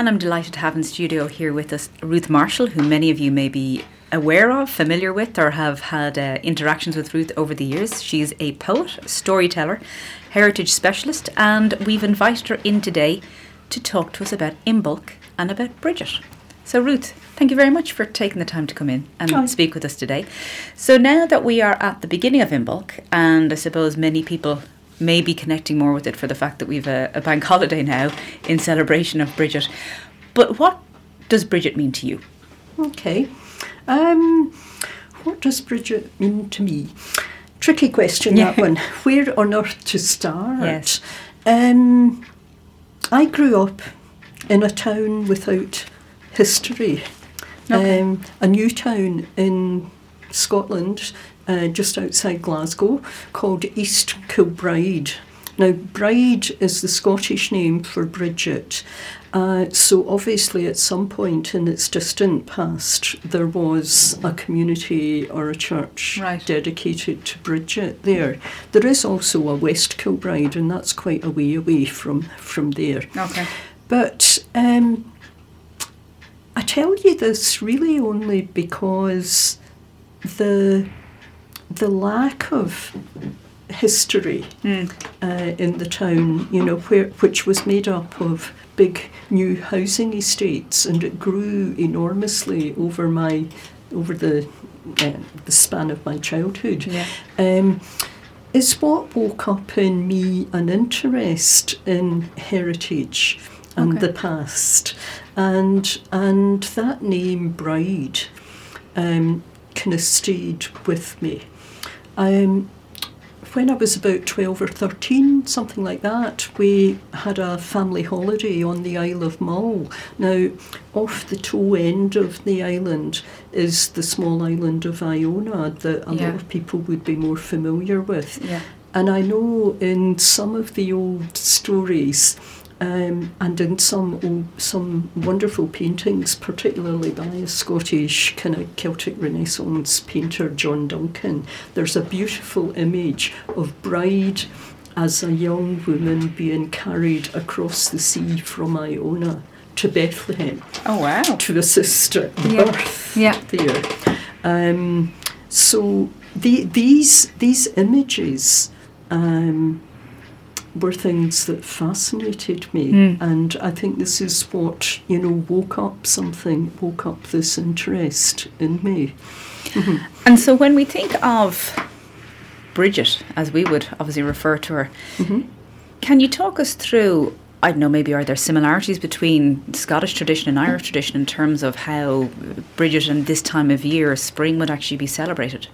And I'm delighted to have in studio here with us Ruth Marshall, who many of you may be aware of, familiar with, or have had uh, interactions with Ruth over the years. She's a poet, storyteller, heritage specialist, and we've invited her in today to talk to us about Imbolc and about Bridget. So, Ruth, thank you very much for taking the time to come in and speak with us today. So, now that we are at the beginning of Imbolc, and I suppose many people may be connecting more with it for the fact that we've a, a bank holiday now in celebration of Bridget. But what does Bridget mean to you? Okay. Um, what does Bridget mean to me? Tricky question, that one. Where on earth to start? Yes. Um, I grew up in a town without history. Okay. Um, a new town in Scotland, uh, just outside Glasgow, called East Kilbride. Now, Bride is the Scottish name for Bridget. Uh, so, obviously, at some point in its distant past, there was a community or a church Right. dedicated to Bridget there. There is also a West Kilbride, and that's quite a way away from, from there. Okay. But um, I tell you this really only because the the lack of history Mm. uh, in the town, you know, where, which was made up of big new housing estates, and it grew enormously over my over the uh, the span of my childhood Yeah. um, is what woke up in me an interest in heritage and Okay. the past, and and that name Bride um, kind of stayed with me. Um, when I was about 12 or 13, something like that, we had a family holiday on the Isle of Mull. Now, off the toe end of the island is the small island of Iona that a Yeah. lot of people would be more familiar with. Yeah. And I know in some of the old stories, um, and in some some wonderful paintings, particularly by a Scottish kind of Celtic Renaissance painter, John Duncan, there's a beautiful image of Bride as a young woman being carried across the sea from Iona to Bethlehem Oh, wow. to assist at the Yeah. birth Yeah. there. Um, so the, these these images um, were things that fascinated me, Mm. and I think this is what you know woke up something, woke up this interest in me. And so when we think of Bridget, as we would obviously refer to her, Mhm. can you talk us through? I don't know, maybe are there similarities between Scottish tradition and Irish tradition in terms of how Bridget and this time of year, spring, would actually be celebrated?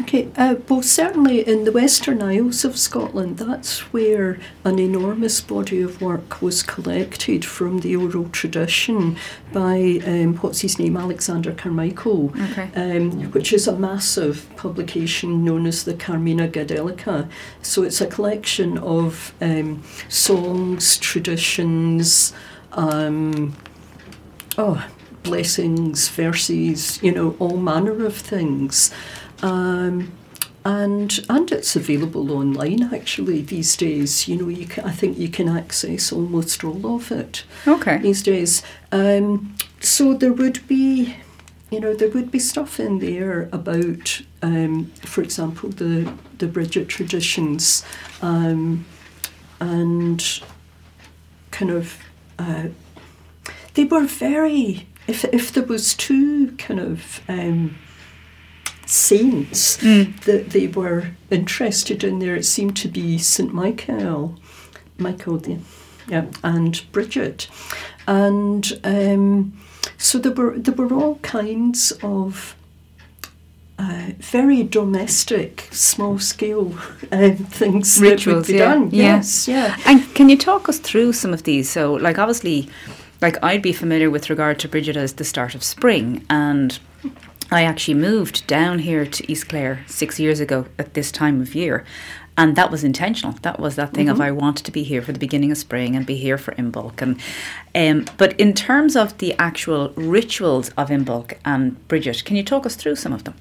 Okay, uh, well, certainly in the Western Isles of Scotland, that's where an enormous body of work was collected from the oral tradition by um, what's his name, Alexander Carmichael, Okay. um, which is a massive publication known as the Carmina Gadelica. So it's a collection of um, songs, traditions, um, oh, blessings, verses, you know, all manner of things. Um, and and it's available online actually these days. You know, you can, I think you can access almost all of it Okay. these days. Um, so there would be, you know, there would be stuff in there about, um, for example, the the Bridget traditions, um, and kind of, uh, they were very. If if there was two kind of. Um, saints Mm. that they were interested in there. It seemed to be St. Michael, Michael, the, yeah, and Bridget. And um, so there were, there were all kinds of uh, very domestic, small scale um, things that Rituals, would be yeah, done. yeah. Yes, yeah. And can you talk us through some of these? So, like, obviously, like I'd be familiar with regard to Bridget as the start of spring, and I actually moved down here to East Clare six years ago at this time of year. And that was intentional. That was that thing of I wanted to be here for the beginning of spring and be here for Imbolc. And um, but in terms of the actual rituals of Imbolc and Bridget, can you talk us through some of them?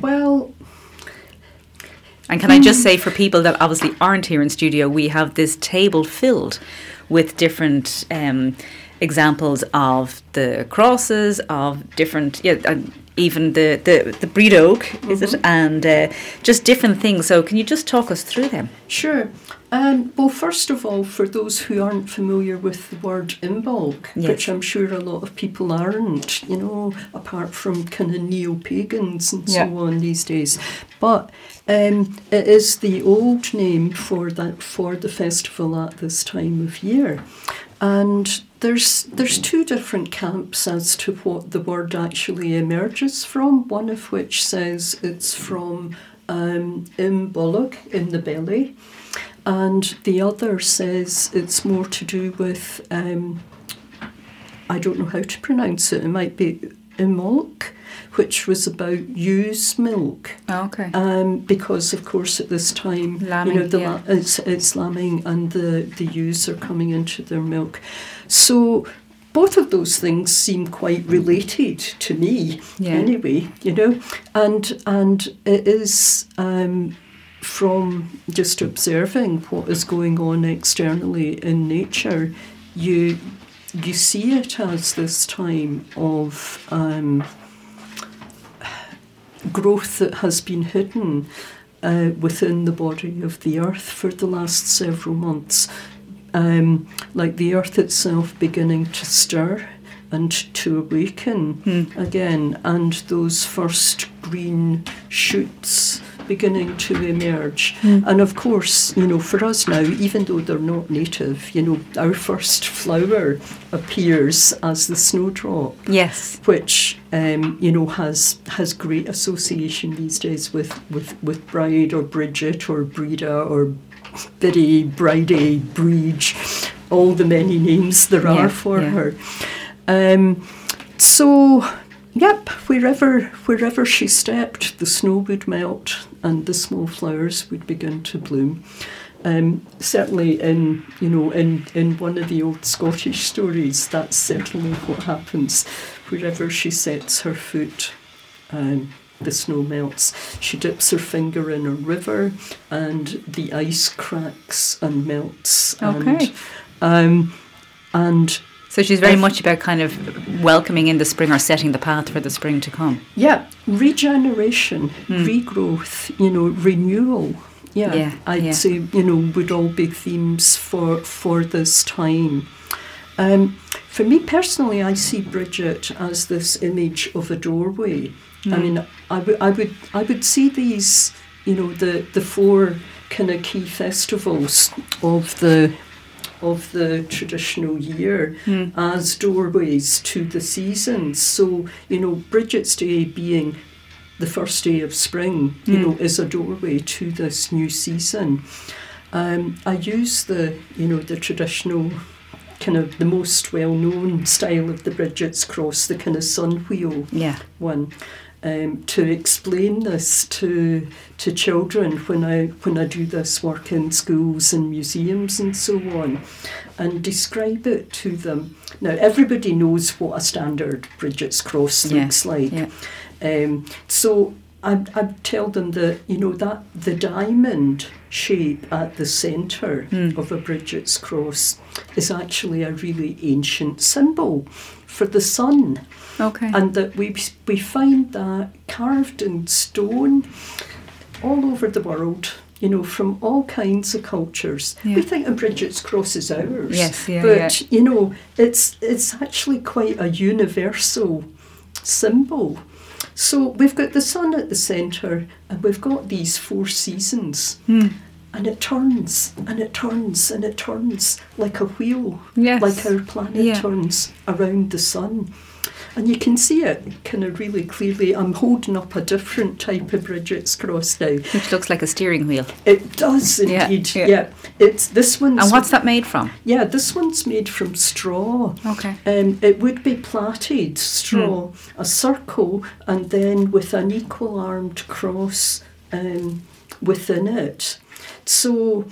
Well, And can I just say for people that obviously aren't here in studio, we have this table filled with different um, examples of the crosses of different, yeah, and even the the the Brídeóg, is it, and uh, just different things. So, can you just talk us through them? Sure. Um, well, first of all, for those who aren't familiar with the word imbolc, Yes. which I'm sure a lot of people aren't, you know, apart from kind of neo pagans and Yeah. so on these days, but um, it is the old name for that for the festival at this time of year, and there's there's two different camps as to what the word actually emerges from. One of which says it's from um, in the belly, and the other says it's more to do with um, I don't know how to pronounce it. It might be imolk, which was about ewe's milk. Okay. Um, because of course at this time, Lambing, you know, the yeah. la- it's, it's lambing and the, the ewes are coming into their milk. So both of those things seem quite related to me Yeah. anyway, you know, and and it is um, from just observing what is going on externally in nature, you you see it as this time of um, growth that has been hidden uh, within the body of the earth for the last several months, um, like the earth itself beginning to stir and to awaken Hmm. again, and those first green shoots beginning to emerge. And of course, you know, for us now, even though they're not native, you know, our first flower appears as the snowdrop Yes. which um, you know has has great association these days with with with Bride or Bridget or Breda or Biddy, Bridie, Breege, all the many names there Yeah, are for yeah. her. Um, so, yep, wherever wherever she stepped, the snow would melt and the small flowers would begin to bloom. Um, certainly, in you know, in, in one of the old Scottish stories, that's certainly what happens. Wherever she sets her foot, um, the snow melts. She dips her finger in a river, and the ice cracks and melts. Okay. And, um, and So she's very much about kind of welcoming in the spring or setting the path for the spring to come. Yeah, regeneration, Hmm. regrowth, you know, renewal. Yeah, Yeah, I'd yeah. say you know would all be themes for for this time. Um, for me personally, I see Bridget as this image of a doorway. I Hmm. mean, I would I would I would see these, you know, the the four kind of key festivals of the of the traditional year Hmm. as doorways to the seasons. So, you know, Bridget's Day being the first day of spring, you Mm. know, is a doorway to this new season. Um, I use the, you know, the traditional kind of the most well-known style of the Bridget's cross, the kind of sun wheel Yeah. one um, to explain this to to children when I when I do this work in schools and museums and so on, and describe it to them. Now everybody knows what a standard Bridget's cross Yeah, looks like. yeah. Um, so I I tell them that you know that the diamond shape at the centre Mm. of a Bridget's cross is actually a really ancient symbol for the sun Okay. and that we we find that carved in stone all over the world. You know, from all kinds of cultures. Yeah. We think of Bridget's cross is ours. Yes, yeah, but you know, it's it's actually quite a universal symbol. So we've got the sun at the centre, and we've got these four seasons, Hmm. And it turns and it turns and it turns like a wheel Yes. like our planet Yeah. turns around the sun. And you can see it kind of really clearly. I'm holding up a different type of Bridget's cross now. Which looks like a steering wheel. It does Yeah, indeed. yeah. Yeah, it's this one's. And what's that made from? Yeah, this one's made from straw. Okay. Um, it would be plaited straw, Hmm. a circle, and then with an equal armed cross um, within it. So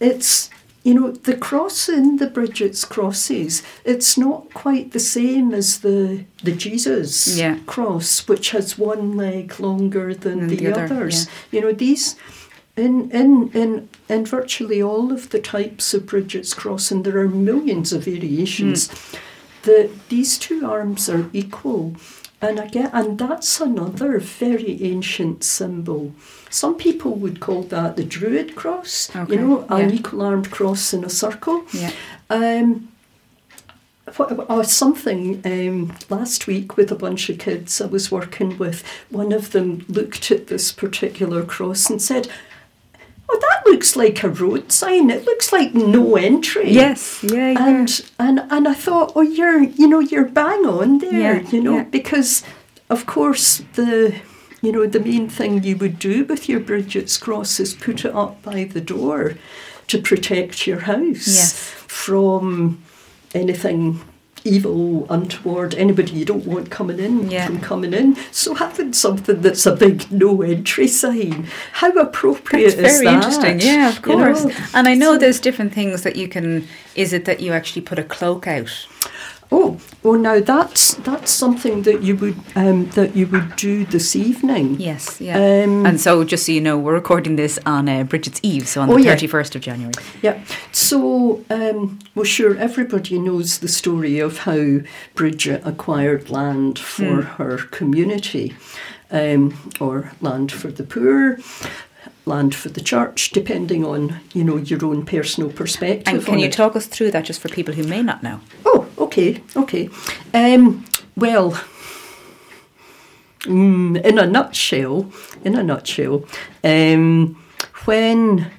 it's, you know, the cross in the Bridget's crosses, it's not quite the same as the, the Jesus Yeah. cross, which has one leg longer than the, the other, others. You know, these. In, in, in, in virtually all of the types of Bridget's cross, and there are millions of variations, hmm. the these two arms are equal. And again, and that's another very ancient symbol. Some people would call that the Druid cross. Okay, You know, an yeah. equal armed cross in a circle. Yeah. Um, what, oh, something um, last week with a bunch of kids I was working with. One of them looked at this particular cross and said, "Oh, that looks like a road sign. It looks like no entry." Yes. Yeah. Yeah. and and and I thought, oh, you're you know you're bang on there, Yeah, you know, yeah. because of course the you know the main thing you would do with your Bridget's cross is put it up by the door to protect your house Yes. from anything evil, untoward, anybody you don't want coming in Yeah. from coming in. So having something that's a big no entry sign, how appropriate That's is very that? Very interesting. Yeah, of You know? course. And I know So- there's different things that you can. Is it that you actually put a cloak out? Oh, well, now that's that's something that you would um, that you would do this evening. Yes. Yeah. Um, and so, just so you know, we're recording this on uh, Bridget's Eve, so on Oh, the yeah. thirty first of January. Yeah. So, um, well, sure, everybody knows the story of how Bridget acquired land for her community, um, or land for the poor, land for the church, depending on you know your own personal perspective. And can you it. talk us through that, just for people who may not know? Oh, okay, okay. Um, well, mm, in a nutshell, in a nutshell, um, when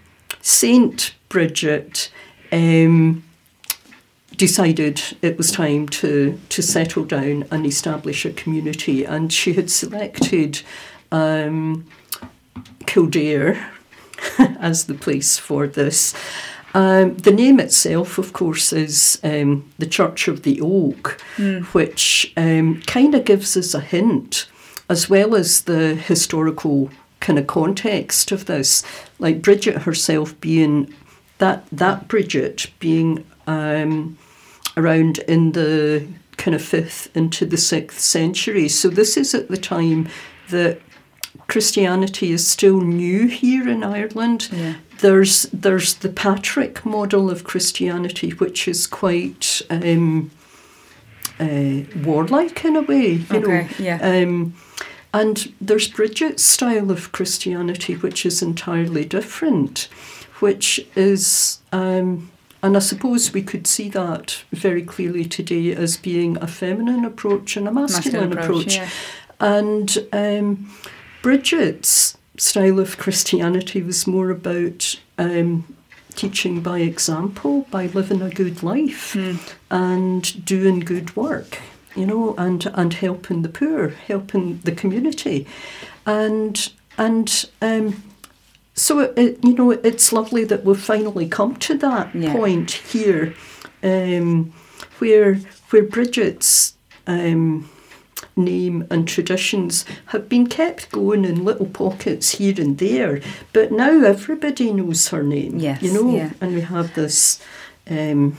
Saint Bridget um, decided it was time to to settle down and establish a community, and she had selected um, Kildare as the place for this. Um, the name itself, of course, is um, the Church of the Oak, which um, kind of gives us a hint, as well as the historical kind of context of this. Like Bridget herself being that that Bridget being um, around in the kind of fifth into the sixth century. So this is at the time that Christianity is still new here in Ireland. Yeah. There's there's the Patrick model of Christianity, which is quite um, uh, warlike in a way, you Okay, know. yeah. Um, and there's Bridget's style of Christianity, which is entirely different, which is, um, and I suppose we could see that very clearly today as being a feminine approach and a masculine, approach. yeah. And um, Bridget's style of Christianity was more about um, teaching by example, by living a good life Hmm. and doing good work, you know, and, and helping the poor, helping the community. And, and um, so, it, it, you know, it's lovely that we've finally come to that Yeah. point here um, where, where Bridget's um, name and traditions have been kept going in little pockets here and there, but now everybody knows her name. Yes, you know, yeah. and we have this. Um,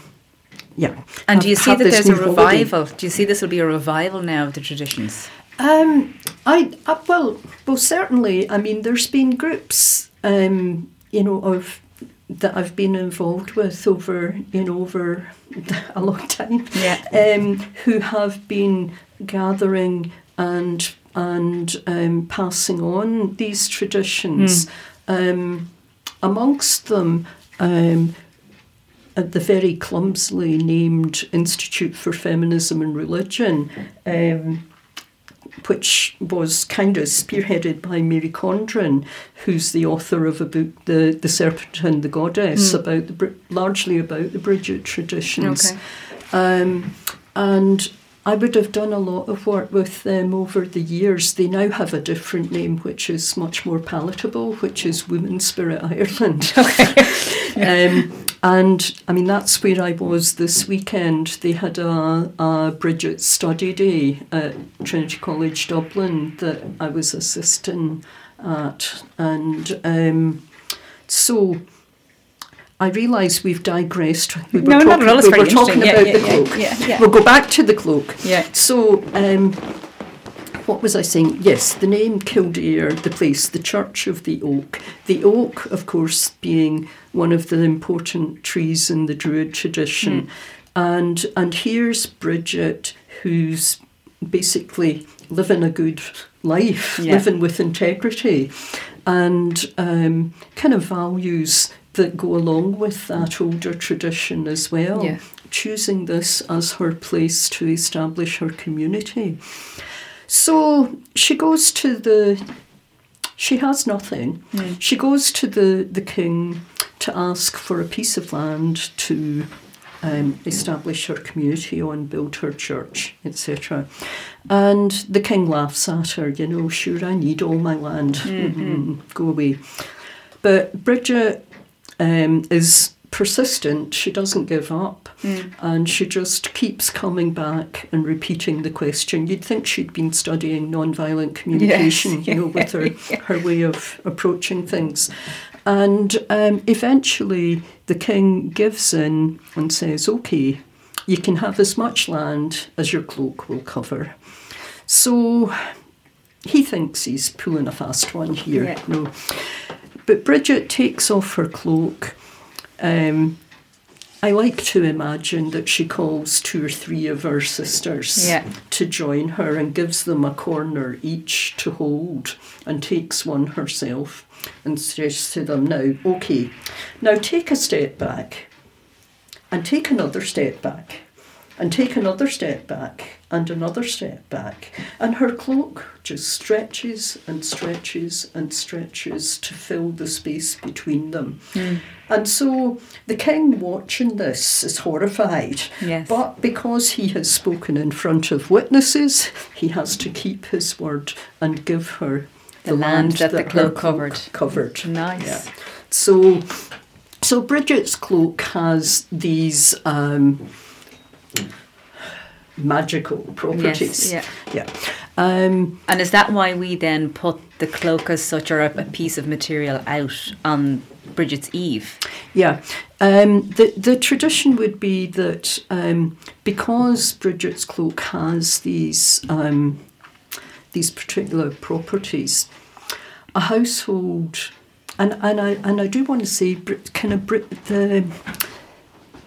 yeah. And do you see that there's a new holiday. revival? Do you see this will be a revival now of the traditions? Um, I, I well, well, certainly. I mean, there's been groups, um, you know, of that I've been involved with over, you know, over a long time. Yeah. Um, who have been gathering and and um, passing on these traditions. Um, amongst them. Um, at the very clumsily named Institute for Feminism and Religion, um, which was kind of spearheaded by Mary Condren, who's the author of a book, The, the Serpent and the Goddess, about the largely about the Bridget traditions. Okay. Um, and I would have done a lot of work with them over the years. They now have a different name, which is much more palatable, which is Women's Spirit Ireland. um, and I mean, that's where I was this weekend. They had a, a Bridget study day at Trinity College Dublin that I was assisting at. And um, so I realise we've digressed. We were No, not talking, at all. It's we were talking. Yeah, about yeah, the yeah, cloak. yeah, yeah. We'll go back to the cloak. Yeah. So, um, what was I saying? Yes, the name Kildare, the place, the Church of the Oak. The oak, of course, being one of the important trees in the Druid tradition. And and here's Bridget, who's basically living a good life, Yeah. living with integrity, and um, kind of values that go along with that older tradition as well. Yeah. Choosing this as her place to establish her community. So she goes to the. She has nothing. She goes to the, the king to ask for a piece of land to um, establish her community on, build her church, etc. And the king laughs at her, you know, sure, I need all my land. Mhm, Go away. But Bridget um, is persistent, she doesn't give up, and she just keeps coming back and repeating the question. You'd think she'd been studying nonviolent communication, you know, with her, her way of approaching things. And um, eventually the king gives in and says, okay, you can have as much land as your cloak will cover. So he thinks he's pulling a fast one here. Yeah. No. But Bridget takes off her cloak. Um, I like to imagine that she calls two or three of her sisters Yeah. to join her and gives them a corner each to hold and takes one herself and says to them, Now, okay, now take a step back and take another step back and take another step back and another step back. And her cloak just stretches and stretches and stretches to fill the space between them. And so the king watching this is horrified. Yes. But because he has spoken in front of witnesses, he has to keep his word and give her The land that the her cloak cloak covered. covered. Nice. Yeah. So, so Bridget's cloak has these um, magical properties. yeah. Yeah. Um, And is that why we then put the cloak as such or a, a piece of material out on Bridget's Eve? Yeah, um, the the tradition would be that um, because Bridget's cloak has these um, these particular properties, a household, and and I and I do want to say, kind of Brit, the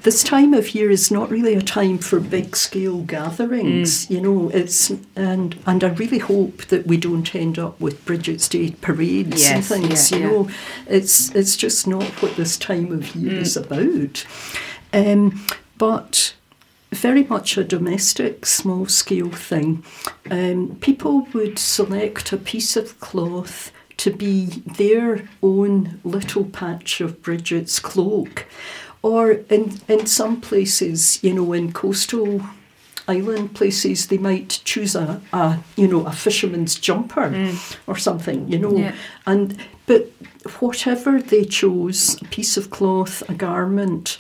this time of year is not really a time for big scale gatherings. You know, it's and and I really hope that we don't end up with Bridget's Day parades Yes, and things. yeah, you yeah. know, it's it's just not what this time of year is about. Um, but very much a domestic, small scale thing. Um, people would select a piece of cloth to be their own little patch of Bridget's cloak. Or in, in some places, you know, in coastal island places, they might choose a, a you know, a fisherman's jumper or something, you know. Yeah. And but whatever they chose, a piece of cloth, a garment,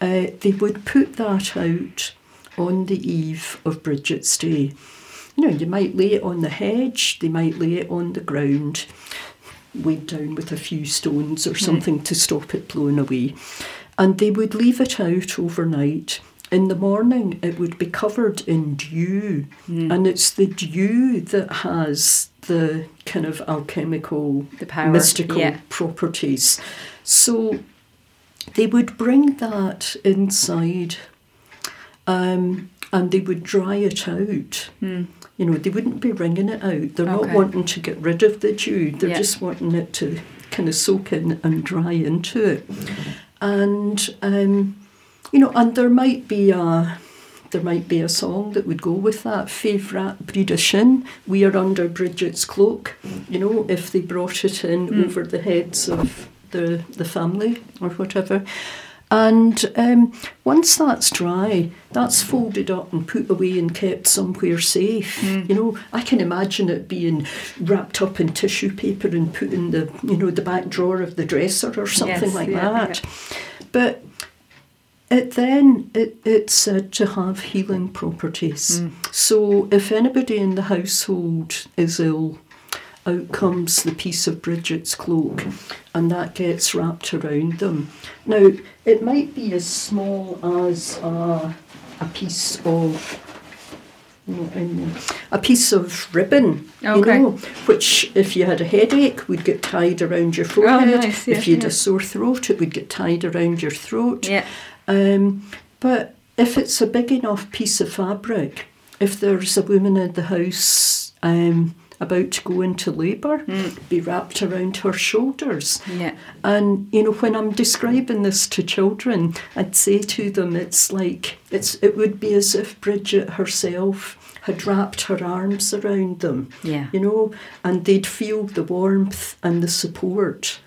uh, they would put that out on the eve of Bridget's Day. You know, you might lay it on the hedge, they might lay it on the ground, weighed down with a few stones or something to stop it blowing away. And they would leave it out overnight. In the morning, it would be covered in dew, and it's the dew that has the kind of alchemical, The power, mystical yeah. properties. So they would bring that inside um, and they would dry it out. You know, they wouldn't be wringing it out. They're. Okay. not wanting to get rid of the dew. They're Yeah. just wanting it to kind of soak in and dry into it. And um, you know, and there might be a there might be a song that would go with that. Favourite Brida Shin, we are under Bridget's cloak. You know, if they brought it in over the heads of the the family or whatever. And um, once that's dry, that's folded up and put away and kept somewhere safe. You know, I can imagine it being wrapped up in tissue paper and put in the, you know, the back drawer of the dresser or something Yes, like yeah, that. But it then it, it's said to have healing properties. So if anybody in the household is ill, out comes the piece of Bridget's cloak, and that gets wrapped around them. Now it might be as small as a, a piece of. not in there, A piece of ribbon, Okay. you know, which if you had a headache would get tied around your forehead. nice, yeah, if you had yeah. a sore throat, it would get tied around your throat. Yeah. Um, but if it's a big enough piece of fabric, if there's a woman in the house um, about to go into labour, mm. be wrapped around her shoulders. Yeah. And you know, when I'm describing this to children, I'd say to them, it's like it's it would be as if Bridget herself had wrapped her arms around them. Yeah. You know, and they'd feel the warmth and the support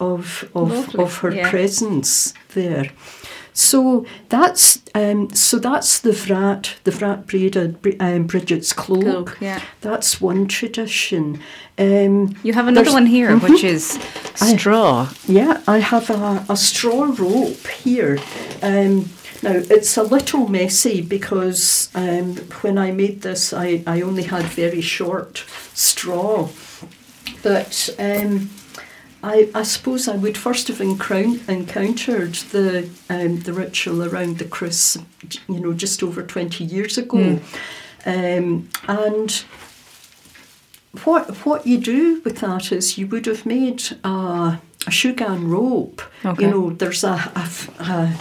of of, Lovely, of her yeah. presence there. So that's um, so that's the Vrat, the Vrat braided um, Bridget's cloak. Cloak, yeah. That's one tradition. Um, You have another one here, Mhm. which is I- straw. yeah, I have a, a straw rope here. Um, now, it's a little messy because um, when I made this, I, I only had very short straw. But um, I, I suppose I would first have encountered the, um, the ritual around the Crios, you know, just over 20 years ago. Um, and what what you do with that is you would have made a, a súgán rope. Okay. You know, there's a a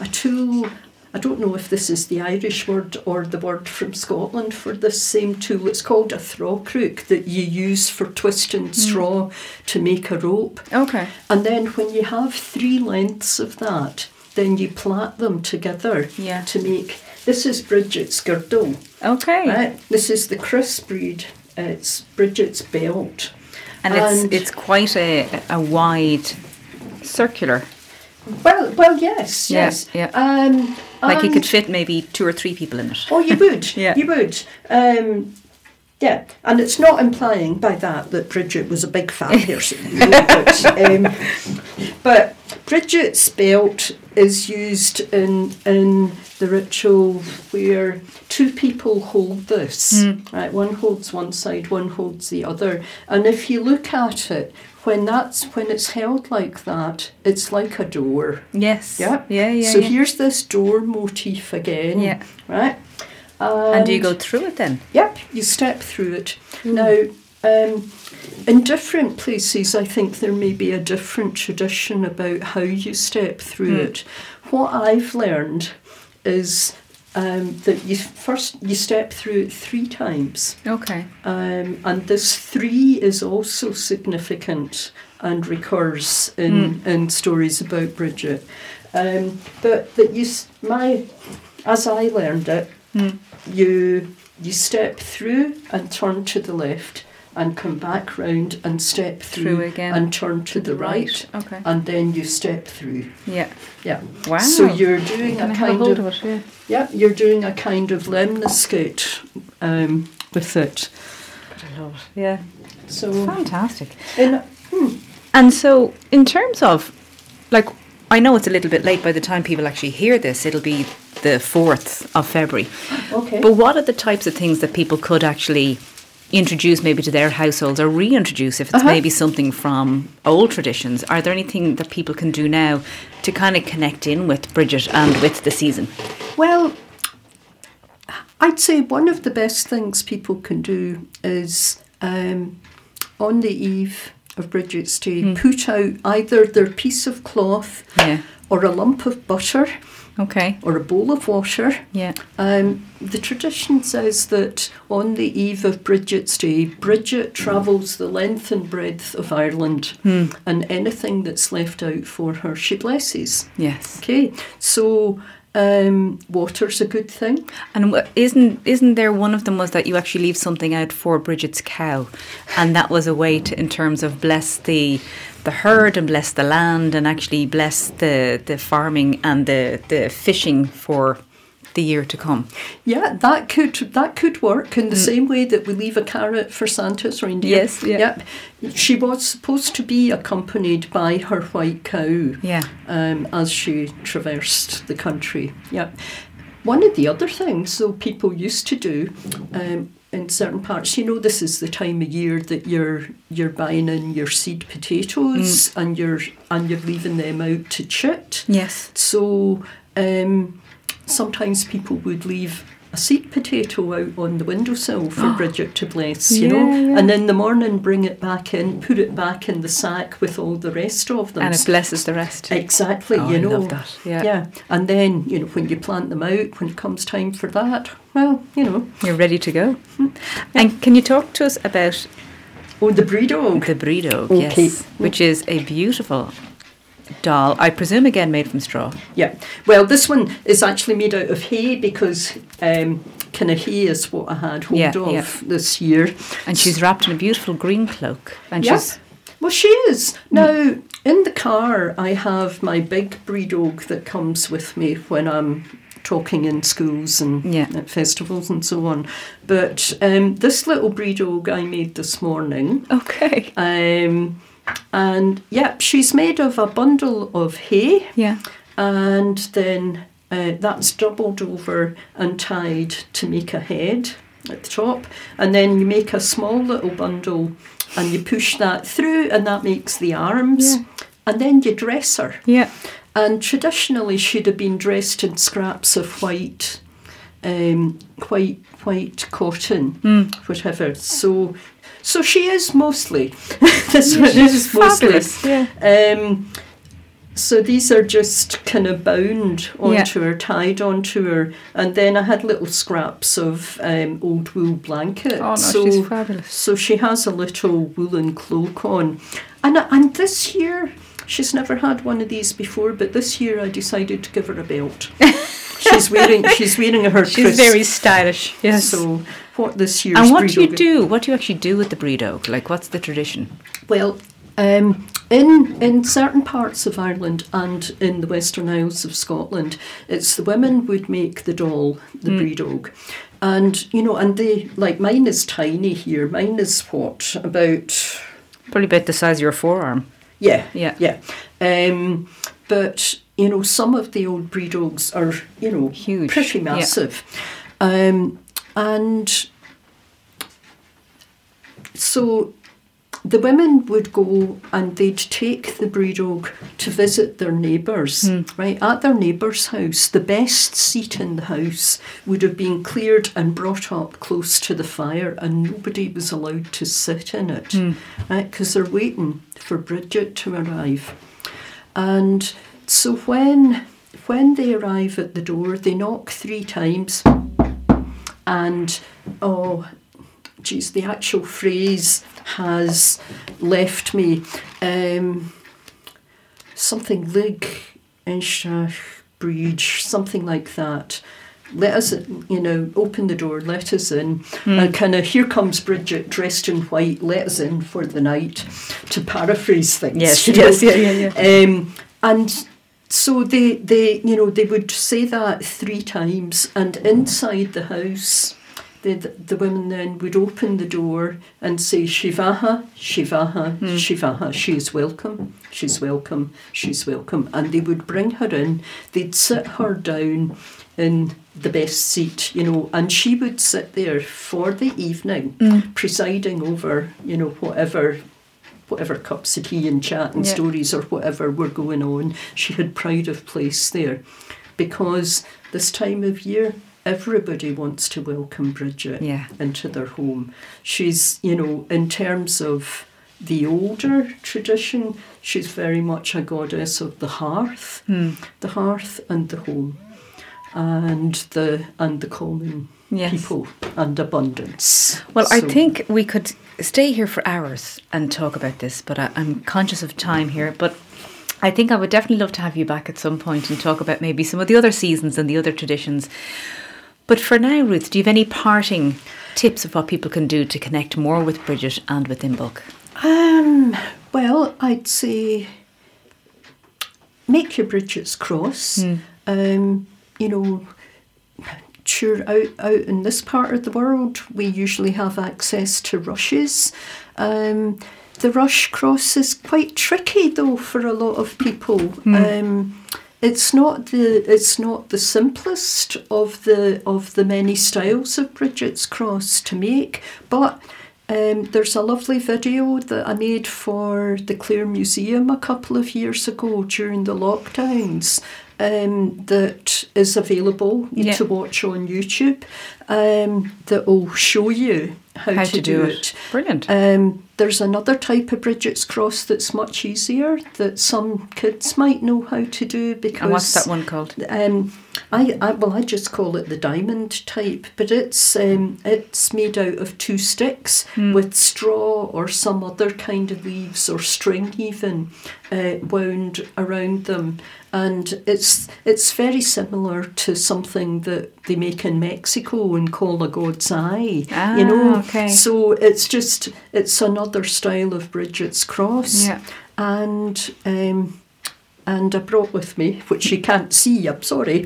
a tool. I don't know if this is the Irish word or the word from Scotland for this same tool. It's called a thrawcrook that you use for twisting hmm. straw to make a rope. Okay. And then when you have three lengths of that, then you plait them together Yeah. to make. This is Bridget's girdle. Okay. Right. This is the Crios Bríde. It's Bridget's belt. And it's And- it's quite a a wide circular. Well, well, yes, Yeah, yes. yeah. Um, Like you could fit maybe two or three people in it. Oh, you would. Yeah. You would. Um, yeah, and it's not implying by that that Bridget was a big fat person. but, um, but Bridget's belt is used in in the ritual where two people hold this. Right, one holds one side, one holds the other, and if you look at it, when that's when it's held like that, it's like a door. Yes. Yeah. Yeah. Yeah. so yeah. here's this door motif again. Yeah. Right. And do you go through it then? Yep, you step through it. Hmm. Now, um, in different places, I think there may be a different tradition about how you step through Hmm. it. What I've learned is um, that you first you step through it three times, Okay. um, and this three is also significant and recurs in in stories about Bridget. Um, but that you my as I learned it, Hmm. you you step through and turn to the left and come back round and step through, Through again. and turn to the right, Okay. and then you step through. Yeah. Yeah. Wow. So you're doing a I have a kind of, of it? Yeah. yeah, you're doing a kind of lemniscate um, with it. I love it. Yeah. So Fantastic. in, And so, in terms of, like, I know it's a little bit late by the time people actually hear this. It'll be the 4th of February. okay. But what are the types of things that people could actually introduce maybe to their households or reintroduce if it's Uh-huh. maybe something from old traditions? Are there anything that people can do now to kind of connect in with Bridget and with the season? Well, I'd say one of the best things people can do is um, on the eve of Bridget's Day, put out either their piece of cloth Yeah. or a lump of butter Okay. or a bowl of water. Yeah. Um, the tradition says that on the eve of Bridget's Day, Bridget travels the length and breadth of Ireland, and anything that's left out for her, she blesses. Yes. Okay, so um, water's a good thing. And isn't isn't there one of them was that you actually leave something out for Bridget's cow, and that was a way to in terms of bless the the herd and bless the land and actually bless the the farming and the the fishing for the year to come. Yeah, that could that could work in the same way that we leave a carrot for Santa's reindeer. Yes, yeah. Yep. She was supposed to be accompanied by her white cow. Yeah. um, as she traversed the country. Yeah. One of the other things, though, people used to do um, in certain parts, you know, this is the time of year that you're you're buying in your seed potatoes and you're and you're leaving them out to chit. Yes. So um, sometimes people would leave a seed potato out on the windowsill for Bridget to bless, you Yeah, know, yeah. and in the morning bring it back in, put it back in the sack with all the rest of them. And it blesses the rest. Exactly, Oh, you I know. love that, yeah. And then, you know, when you plant them out, when it comes time for that, well, you know. You're ready to go. Hmm. And can you talk to us about Oh, the Brídeóg. the Brídeóg? Okay. Yes, which is a beautiful doll. I presume again made from straw. Yeah. Well, this one is actually made out of hay because um, kind of hay is what I had hold Yeah, of yeah. this year. And she's wrapped in a beautiful green cloak. And Yeah. she's Well, she is. Now, in the car, I have my big Brídeóg that comes with me when I'm talking in schools and Yeah. at festivals and so on. But um, this little Brídeóg I made this morning. okay. Um, and yep, she's made of a bundle of hay, Yeah. and then uh, that's doubled over and tied to make a head at the top, and then you make a small little bundle and you push that through, and that makes the arms, Yeah. and then you dress her. Yeah. And traditionally, she'd have been dressed in scraps of white, um, white, white cotton, Mm. whatever. So, so she is mostly. this Yeah, one is mostly. Yeah. Um, so these are just kind of bound onto her, tied onto her, and then I had little scraps of um, old wool blanket. Oh no, so, she's fabulous. so she has a little woolen cloak on, and and this year she's never had one of these before, but this year I decided to give her a belt. she's wearing she's wearing her. She's crisp. very stylish. Yes. So what this year's and what do you do? What do you actually do with the Brídeóg? Like, what's the tradition? Well, um, in in certain parts of Ireland and in the Western Isles of Scotland, it's the women would make the doll, the Mm. Brídeóg, and you know, and they like mine is tiny here. Mine is what about Probably about the size of your forearm. yeah Yeah. yeah, um, but you know, some of the old Brídeógs are you know Huge. pretty Yeah. massive, um, and so the women would go and they'd take the Brídeóg to visit their neighbours, Hmm. right? At their neighbour's house, the best seat in the house would have been cleared and brought up close to the fire, and nobody was allowed to sit in it, Hmm. right? Because they're waiting for Bridget to arrive. And so when when they arrive at the door, they knock three times, and oh, geez, the actual phrase has left me. Um, something lig, inshach, bridge, something like that. Let us, you know, open the door, let us in. And kind of, here comes Bridget dressed in white, let us in for the night, to paraphrase things. Yes, you know. yes, yeah, yeah, yeah. Um, and so they, they, you know, they would say that three times, and inside the house, the, the women then would open the door and say, Shivaha, Shivaha, hmm. Shivaha, she is welcome, she's welcome, she's welcome. And they would bring her in, they'd sit her down in the best seat, you know, and she would sit there for the evening, hmm. presiding over, you know, whatever whatever cups of tea and chat and Yeah. stories or whatever were going on, she had pride of place there. Because this time of year, everybody wants to welcome Bridget Yeah. into their home. She's, you know, in terms of the older tradition, she's very much a goddess of the hearth, Hmm. the hearth and the home, and the and the common Yes. people and abundance. Well, I think we could stay here for hours and talk about this, but I, I'm conscious of time here. But I think I would definitely love to have you back at some point and talk about maybe some of the other seasons and the other traditions. But for now, Ruth, do you have any parting tips of what people can do to connect more with Bridget and with Imbolc? Um, well, I'd say make your bridges cross. Um, you know, sure, out, out in this part of the world, we usually have access to rushes. Um, the rush cross is quite tricky though for a lot of people. Um, it's not the it's not the simplest of the of the many styles of Bridget's cross to make, but um, there's a lovely video that I made for the Clare Museum a couple of years ago during the lockdowns, um, that is available Yeah. to watch on YouTube um, that will show you how, How to, do, it. Brilliant. Um, there's another type of Bridget's Cross that's much easier that some kids might know how to do because and what's that one called? um, I, I well, I just call it the diamond type, but it's um, it's made out of two sticks Hmm. with straw or some other kind of leaves or string even uh, wound around them, and it's it's very similar to something that they make in Mexico and call a god's eye. Ah, you know, okay. so it's just it's another style of Bridget's cross, Yeah. and. Um, and I brought with me, which you can't see, I'm sorry,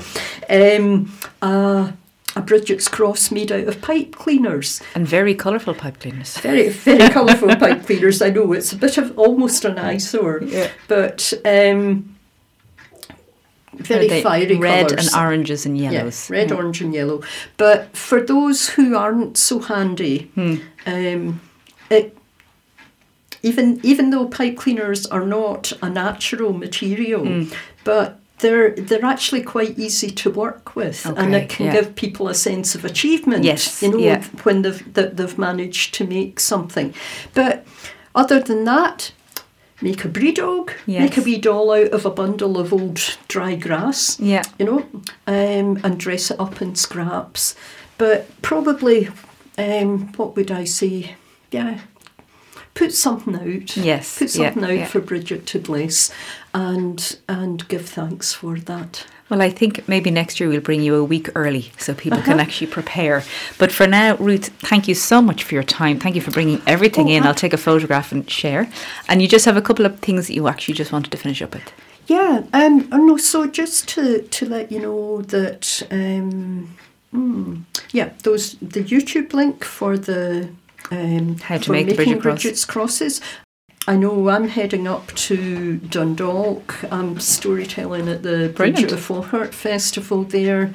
um, uh, a Bridget's cross made out of pipe cleaners. And very colourful pipe cleaners. Very, very colourful pipe cleaners. I know it's a bit of almost an eyesore, Yeah. but um, very fiery red colours. and oranges and yellows. Yeah, red, Yeah. orange, and yellow. But for those who aren't so handy, Hmm. um, it even even though pipe cleaners are not a natural material, Hmm. but they're they're actually quite easy to work with, and it can yeah. give people a sense of achievement. Yes, you know yeah. when they've that they've managed to make something. But other than that. Make a Brídeóg, yes. make a wee doll out of a bundle of old dry grass, Yeah. you know, um, and dress it up in scraps. But probably, um, what would I say? Yeah, put something out. Yes, Put yeah, something out yeah. for Bridget to bless, and and give thanks for that. Well, I think maybe next year we'll bring you a week early so people Uh-huh. can actually prepare. But for now, Ruth, thank you so much for your time. Thank you for bringing everything Oh, in. I'll take a photograph and share. And you just have a couple of things that you actually just wanted to finish up with. Yeah, um, and no, so just to, to let you know that, um, hmm, yeah, those the YouTube link for the um, How to for make making Bridget cross. Bridget's crosses. I know I'm heading up to Dundalk. I'm storytelling at the Brilliant. Bridget of Faughart Festival there,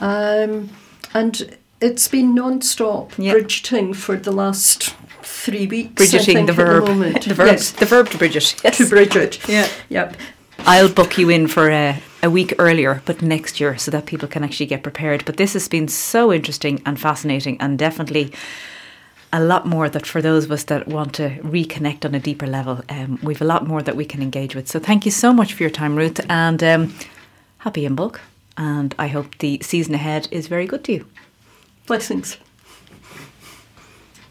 um, and it's been non-stop Yeah. Bridgeting for the last three weeks. Bridgeting the verb. moment. The verb, Yes, the verb to Bridget. Yes. to Bridget. Yeah. Yep. I'll book you in for a, a week earlier, but next year, so that people can actually get prepared. But this has been so interesting and fascinating, and definitely a lot more that for those of us that want to reconnect on a deeper level, um, we've a lot more that we can engage with. So thank you so much for your time, Ruth, and um, happy Imbolc. And I hope the season ahead is very good to you. Blessings.